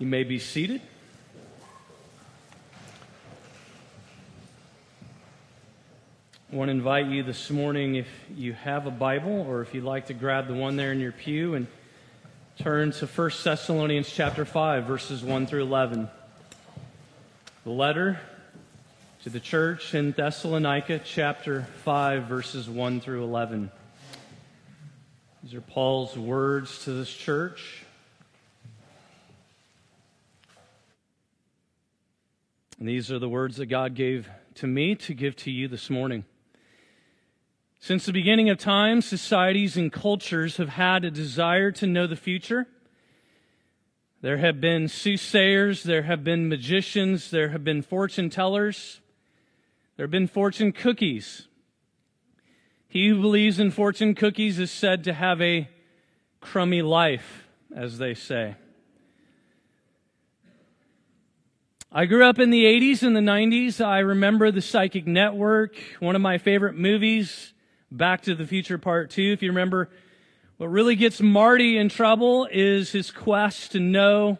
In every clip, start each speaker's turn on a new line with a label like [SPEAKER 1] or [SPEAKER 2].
[SPEAKER 1] You may be seated. I want to invite you this morning, if you have a Bible or if you'd like to grab the one there in your pew and turn to 1 Thessalonians chapter 5, verses 1 through 11. The letter to the church in Thessalonica, chapter 5, verses 1 through 11. These are Paul's words to this church. And these are the words that God gave to me to give to you this morning. Since the beginning of time, societies and cultures have had a desire to know the future. There have been soothsayers, there have been magicians, there have been fortune tellers, there have been fortune cookies. He who believes in fortune cookies is said to have a crummy life, as they say. I grew up in the 80s and the 90s. I remember The Psychic Network, one of my favorite movies, Back to the Future Part 2. If you remember, what really gets Marty in trouble is his quest to know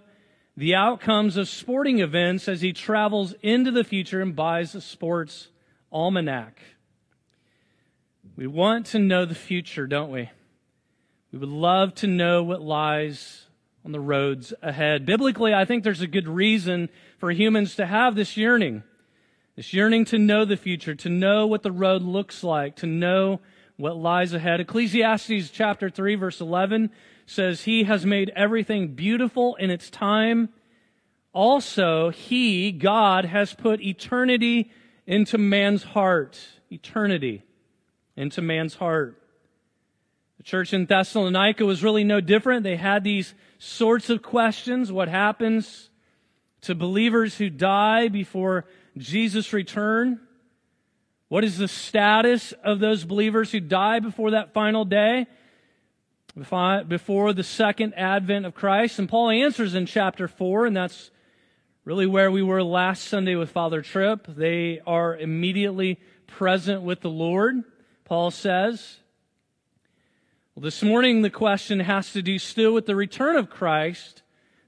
[SPEAKER 1] the outcomes of sporting events as he travels into the future and buys a sports almanac. We want to know the future, don't we? We would love to know what lies on the roads ahead. Biblically, I think there's a good reason for humans to have this yearning. This yearning to know the future, to know what the road looks like, to know what lies ahead. Ecclesiastes chapter 3 verse 11 says, He has made everything beautiful in its time. Also, He, God, has put eternity into man's heart. Eternity into man's heart. The church in Thessalonica was really no different. They had these sorts of questions. What happens to believers who die before Jesus' return? What is the status of those believers who die before that final day? Before the second advent of Christ? And Paul answers in chapter 4, and that's really where we were last Sunday with Father Tripp. They are immediately present with the Lord, Paul says. Well, this morning the question has to do still with the return of Christ,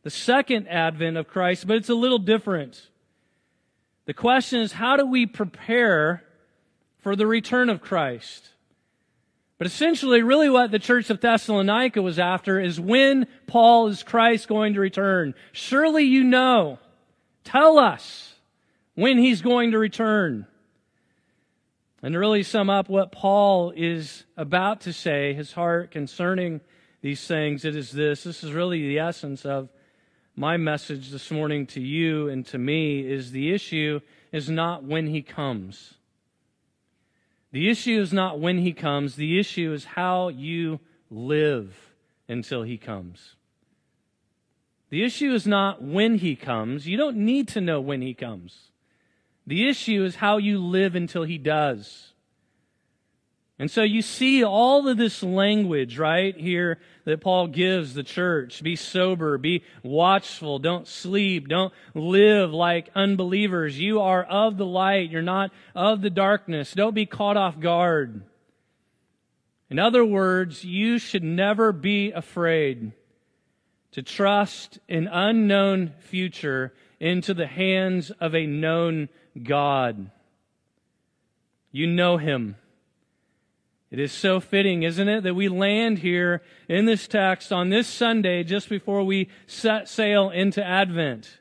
[SPEAKER 1] the second advent of Christ, but it's a little different. The question is, how do we prepare for the return of Christ? But essentially, really what the church of Thessalonica was after is when Paul is Christ going to return. Surely you know. Tell us when he's going to return. And to really sum up what Paul is about to say, his heart concerning these things, it is this. This is really the essence of my message this morning to you and to me is the issue is not when he comes. The issue is not when he comes. The issue is how you live until he comes. The issue is not when he comes. You don't need to know when he comes. The issue is how you live until he does. And so you see all of this language right here that Paul gives the church. Be sober, be watchful, don't sleep, don't live like unbelievers. You are of the light, you're not of the darkness. Don't be caught off guard. In other words, you should never be afraid to trust an unknown future into the hands of a known God. You know Him. It is so fitting, isn't it, that we land here in this text on this Sunday just before we set sail into Advent.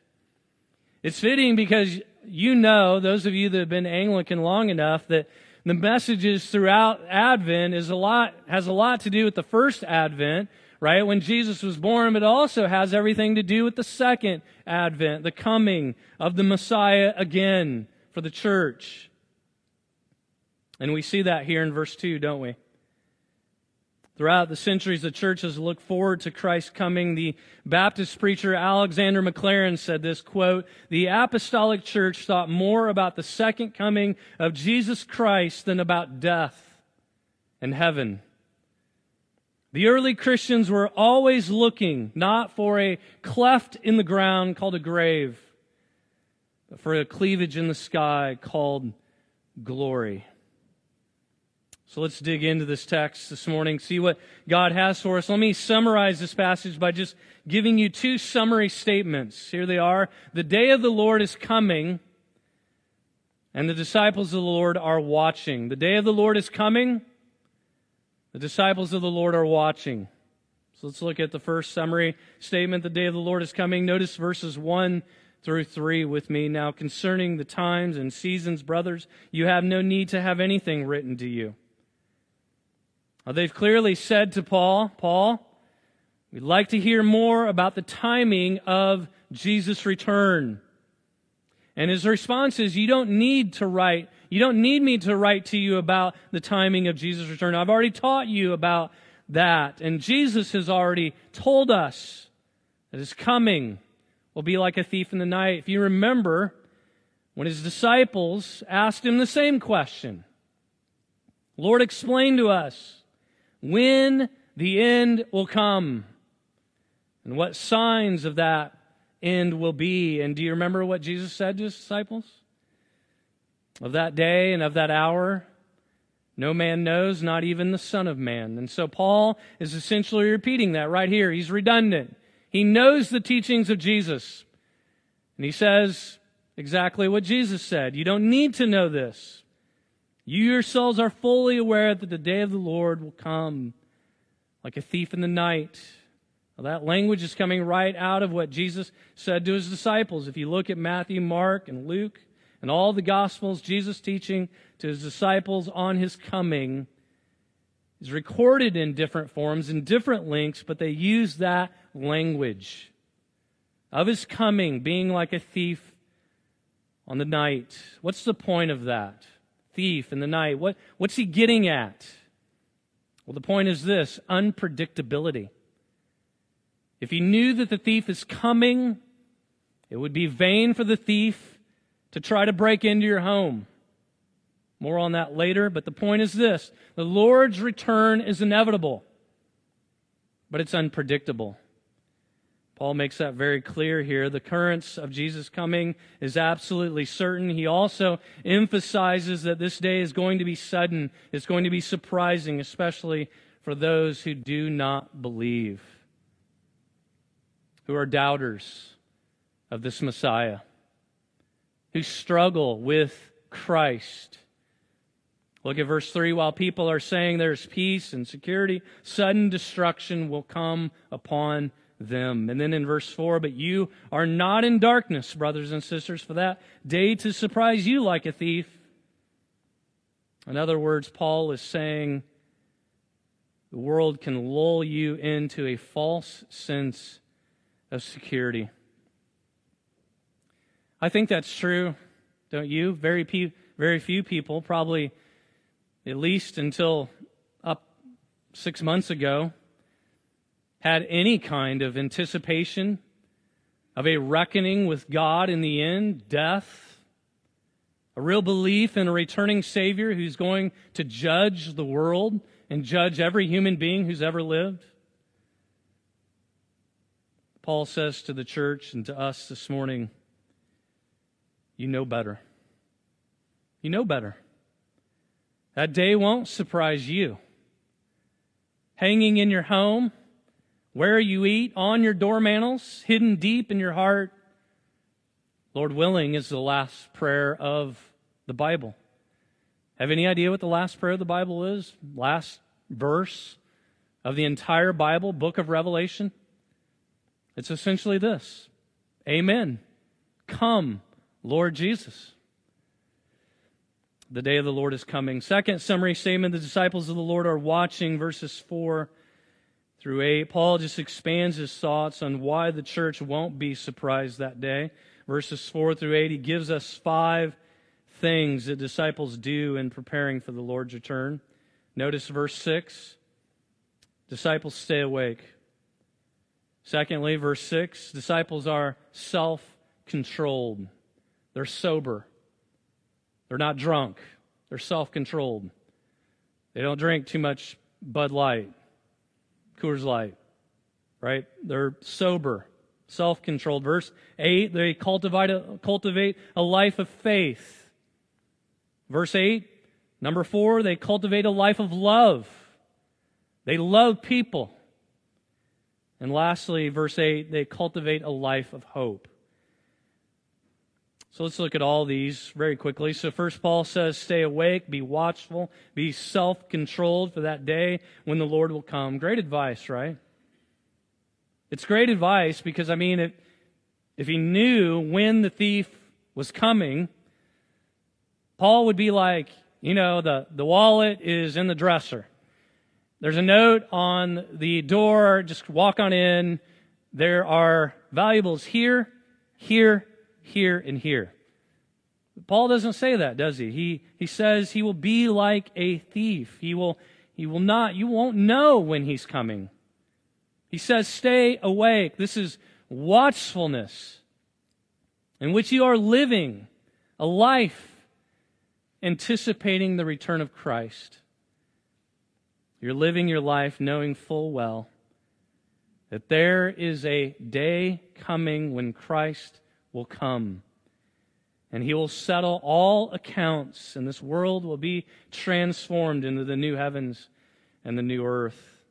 [SPEAKER 1] It's fitting because you know, those of you that have been Anglican long enough, that the messages throughout Advent is a lot, has a lot to do with the first Advent, right? When Jesus was born, but also has everything to do with the second advent, the coming of the Messiah again for the church. And we see that here in verse 2, don't we? Throughout the centuries, the church has looked forward to Christ's coming. The Baptist preacher Alexander Maclaren said this quote, The apostolic church thought more about the second coming of Jesus Christ than about death and heaven. The early Christians were always looking not for a cleft in the ground called a grave, but for a cleavage in the sky called glory. So let's dig into this text this morning, see what God has for us. Let me summarize this passage by just giving you two summary statements. Here they are. The day of the Lord is coming, and the disciples of the Lord are watching. The day of the Lord is coming, the disciples of the Lord are watching. So let's look at the first summary statement. The day of the Lord is coming. Notice verses 1 through 3 with me. Now, concerning the times and seasons, brothers, you have no need to have anything written to you now, they've clearly said to Paul, Paul, we'd like to hear more about the timing of Jesus' return. And his response is, you don't need to write, you don't need me to write to you about the timing of Jesus' return. I've already taught you about that. And Jesus has already told us that his coming will be like a thief in the night. If you remember, when his disciples asked him the same question, Lord, explain to us when the end will come and what signs of that end will be. And do you remember what Jesus said to his disciples? Of that day and of that hour, no man knows, not even the Son of Man. And so Paul is essentially repeating that right here. He's redundant. He knows the teachings of Jesus. And he says exactly what Jesus said. You don't need to know this. You yourselves are fully aware that the day of the Lord will come like a thief in the night. That language is coming right out of what Jesus said to his disciples. If you look at Matthew, Mark, and Luke, and all the Gospels, Jesus' teaching to his disciples on his coming is recorded in different forms, in different links, but they use that language of his coming being like a thief on the night. What's the point of that? thief in the night. What, what's he getting at? Well, the point is this unpredictability. If he knew that the thief is coming, it would be vain for the thief to try to break into your home. More on that later, but the point is this the Lord's return is inevitable, but it's unpredictable. Paul makes that very clear here. The occurrence of Jesus coming is absolutely certain. He also emphasizes that this day is going to be sudden, it's going to be surprising, especially for those who do not believe, who are doubters of this Messiah, who struggle with Christ. Look at verse 3. While people are saying there's peace and security, sudden destruction will come upon them. And then in verse 4, but you are not in darkness, brothers and sisters, for that day to surprise you like a thief. In other words, Paul is saying the world can lull you into a false sense of security. I think that's true, don't you? Very, pe- very few people, probably at least until up six months ago, had any kind of anticipation of a reckoning with God in the end, death, a real belief in a returning Savior who's going to judge the world and judge every human being who's ever lived. Paul says to the church and to us this morning, You know better. You know better. That day won't surprise you. Hanging in your home, where you eat, on your door mantles, hidden deep in your heart. Lord willing is the last prayer of the Bible. Have any idea what the last prayer of the Bible is? Last verse of the entire Bible, book of Revelation? It's essentially this Amen. Come, Lord Jesus. The day of the Lord is coming. Second summary statement the disciples of the Lord are watching, verses 4 through 8. Paul just expands his thoughts on why the church won't be surprised that day. Verses 4 through 8, he gives us five things that disciples do in preparing for the Lord's return. Notice verse 6 disciples stay awake. Secondly, verse 6 disciples are self controlled, they're sober, they're not drunk, they're self controlled. They don't drink too much Bud Light. Coors Light, right? They're sober, self controlled. Verse 8, they cultivate a, cultivate a life of faith. Verse 8, Number four, they cultivate a life of love. They love people. And lastly, verse 8, they cultivate a life of hope. So let's look at all these very quickly. So first Paul says, stay awake, be watchful, be self-controlled for that day when the Lord will come. Great advice, right? It's great advice because, I mean, it, if he knew when the thief was coming, Paul would be like, you know, the, the wallet is in the dresser. There's a note on the door. Just walk on in. There are valuables here, here, here, and here. Paul doesn't say that, does he? He, he says he will be like a thief. He will, he will not, you won't know when he's coming. He says, stay awake. This is watchfulness in which you are living a life anticipating the return of Christ. You're living your life knowing full well that there is a day coming when Christ will come. And he will settle all accounts, and this world will be transformed into the new heavens and the new earth.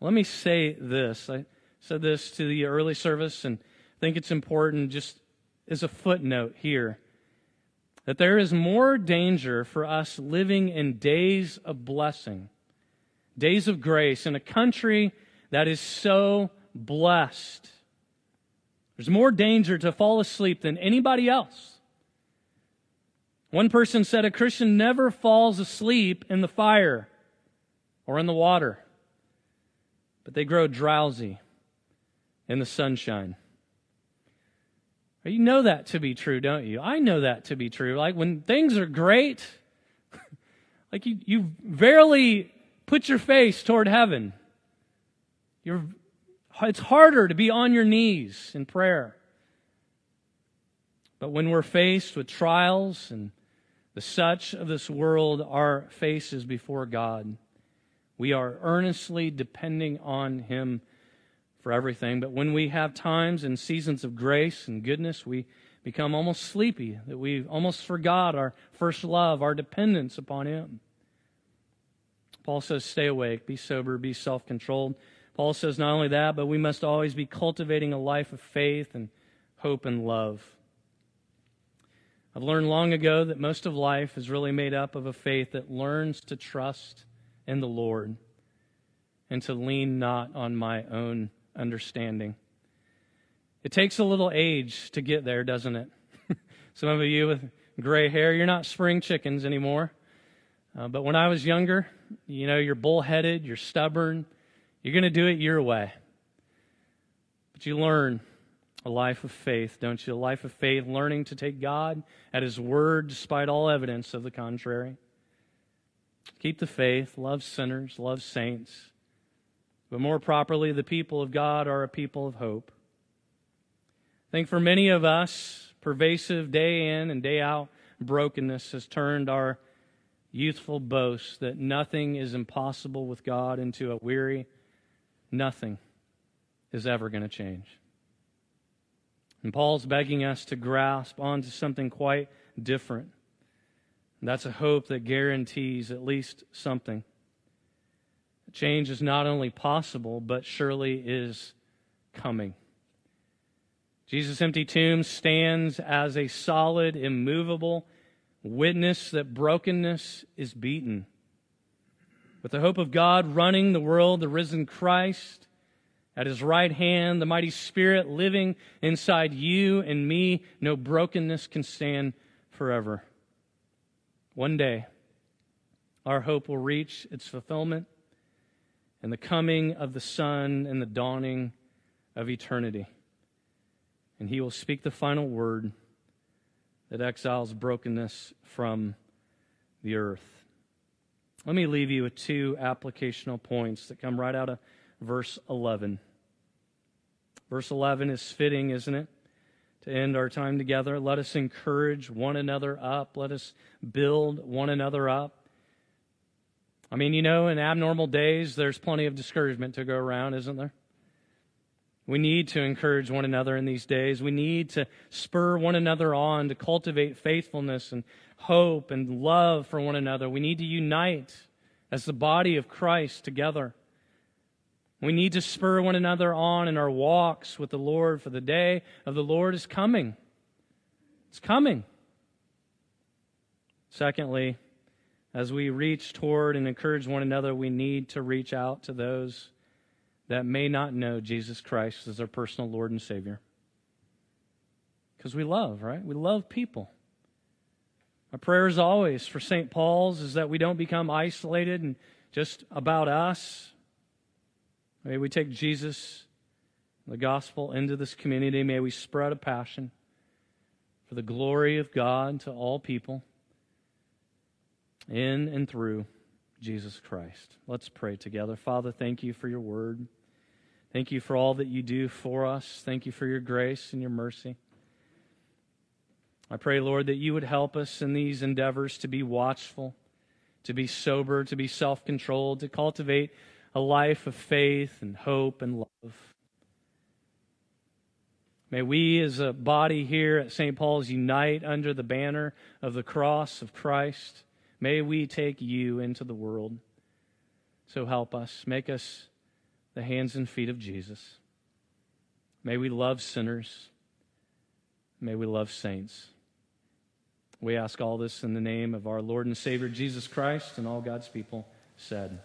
[SPEAKER 1] Let me say this. I said this to the early service, and I think it's important just as a footnote here that there is more danger for us living in days of blessing days of grace in a country that is so blessed. There's more danger to fall asleep than anybody else. One person said a Christian never falls asleep in the fire or in the water, but they grow drowsy in the sunshine. You know that to be true, don't you? I know that to be true. Like when things are great, like you, you barely Put your face toward heaven. You're, it's harder to be on your knees in prayer. But when we're faced with trials and the such of this world, our faces before God, we are earnestly depending on Him for everything. But when we have times and seasons of grace and goodness, we become almost sleepy, that we almost forgot our first love, our dependence upon Him. Paul says, stay awake, be sober, be self controlled. Paul says not only that, but we must always be cultivating a life of faith and hope and love. I've learned long ago that most of life is really made up of a faith that learns to trust in the Lord and to lean not on my own understanding. It takes a little age to get there, doesn't it? Some of you with gray hair, you're not spring chickens anymore. Uh, but when I was younger, you know, you're bullheaded, you're stubborn, you're going to do it your way. But you learn a life of faith, don't you? A life of faith, learning to take God at His word despite all evidence of the contrary. Keep the faith, love sinners, love saints. But more properly, the people of God are a people of hope. I think for many of us, pervasive day in and day out brokenness has turned our youthful boast that nothing is impossible with God into a weary, nothing is ever going to change. And Paul's begging us to grasp onto something quite different. That's a hope that guarantees at least something. Change is not only possible, but surely is coming. Jesus' empty tomb stands as a solid, immovable, witness that brokenness is beaten. With the hope of God running the world, the risen Christ at his right hand, the mighty Spirit living inside you and me, no brokenness can stand forever. One day, our hope will reach its fulfillment in the coming of the Son and the dawning of eternity. And he will speak the final word that exiles brokenness from the earth. Let me leave you with two applicational points that come right out of verse 11. Verse 11 is fitting, isn't it? To end our time together. Let us encourage one another up. Let us build one another up. I mean, you know, in abnormal days, there's plenty of discouragement to go around, isn't there? We need to encourage one another in these days. We need to spur one another on to cultivate faithfulness and hope and love for one another. We need to unite as the body of Christ together. We need to spur one another on in our walks with the Lord, for the day of the Lord is coming. It's coming. Secondly, as we reach toward and encourage one another, we need to reach out to those that may not know Jesus Christ as their personal Lord and Savior. Because we love, right? We love people. My prayer is always for St. Paul's is that we don't become isolated and just about us. May we take Jesus, the gospel, into this community. May we spread a passion for the glory of God to all people in and through Jesus Christ. Let's pray together. Father, thank you for your word. Thank you for all that you do for us. Thank you for your grace and your mercy. I pray, Lord, that you would help us in these endeavors to be watchful, to be sober, to be self controlled, to cultivate a life of faith and hope and love. May we as a body here at St. Paul's unite under the banner of the cross of Christ. May we take you into the world. So help us. Make us the hands and feet of Jesus. May we love sinners. May we love saints. We ask all this in the name of our Lord and Savior Jesus Christ and all God's people said.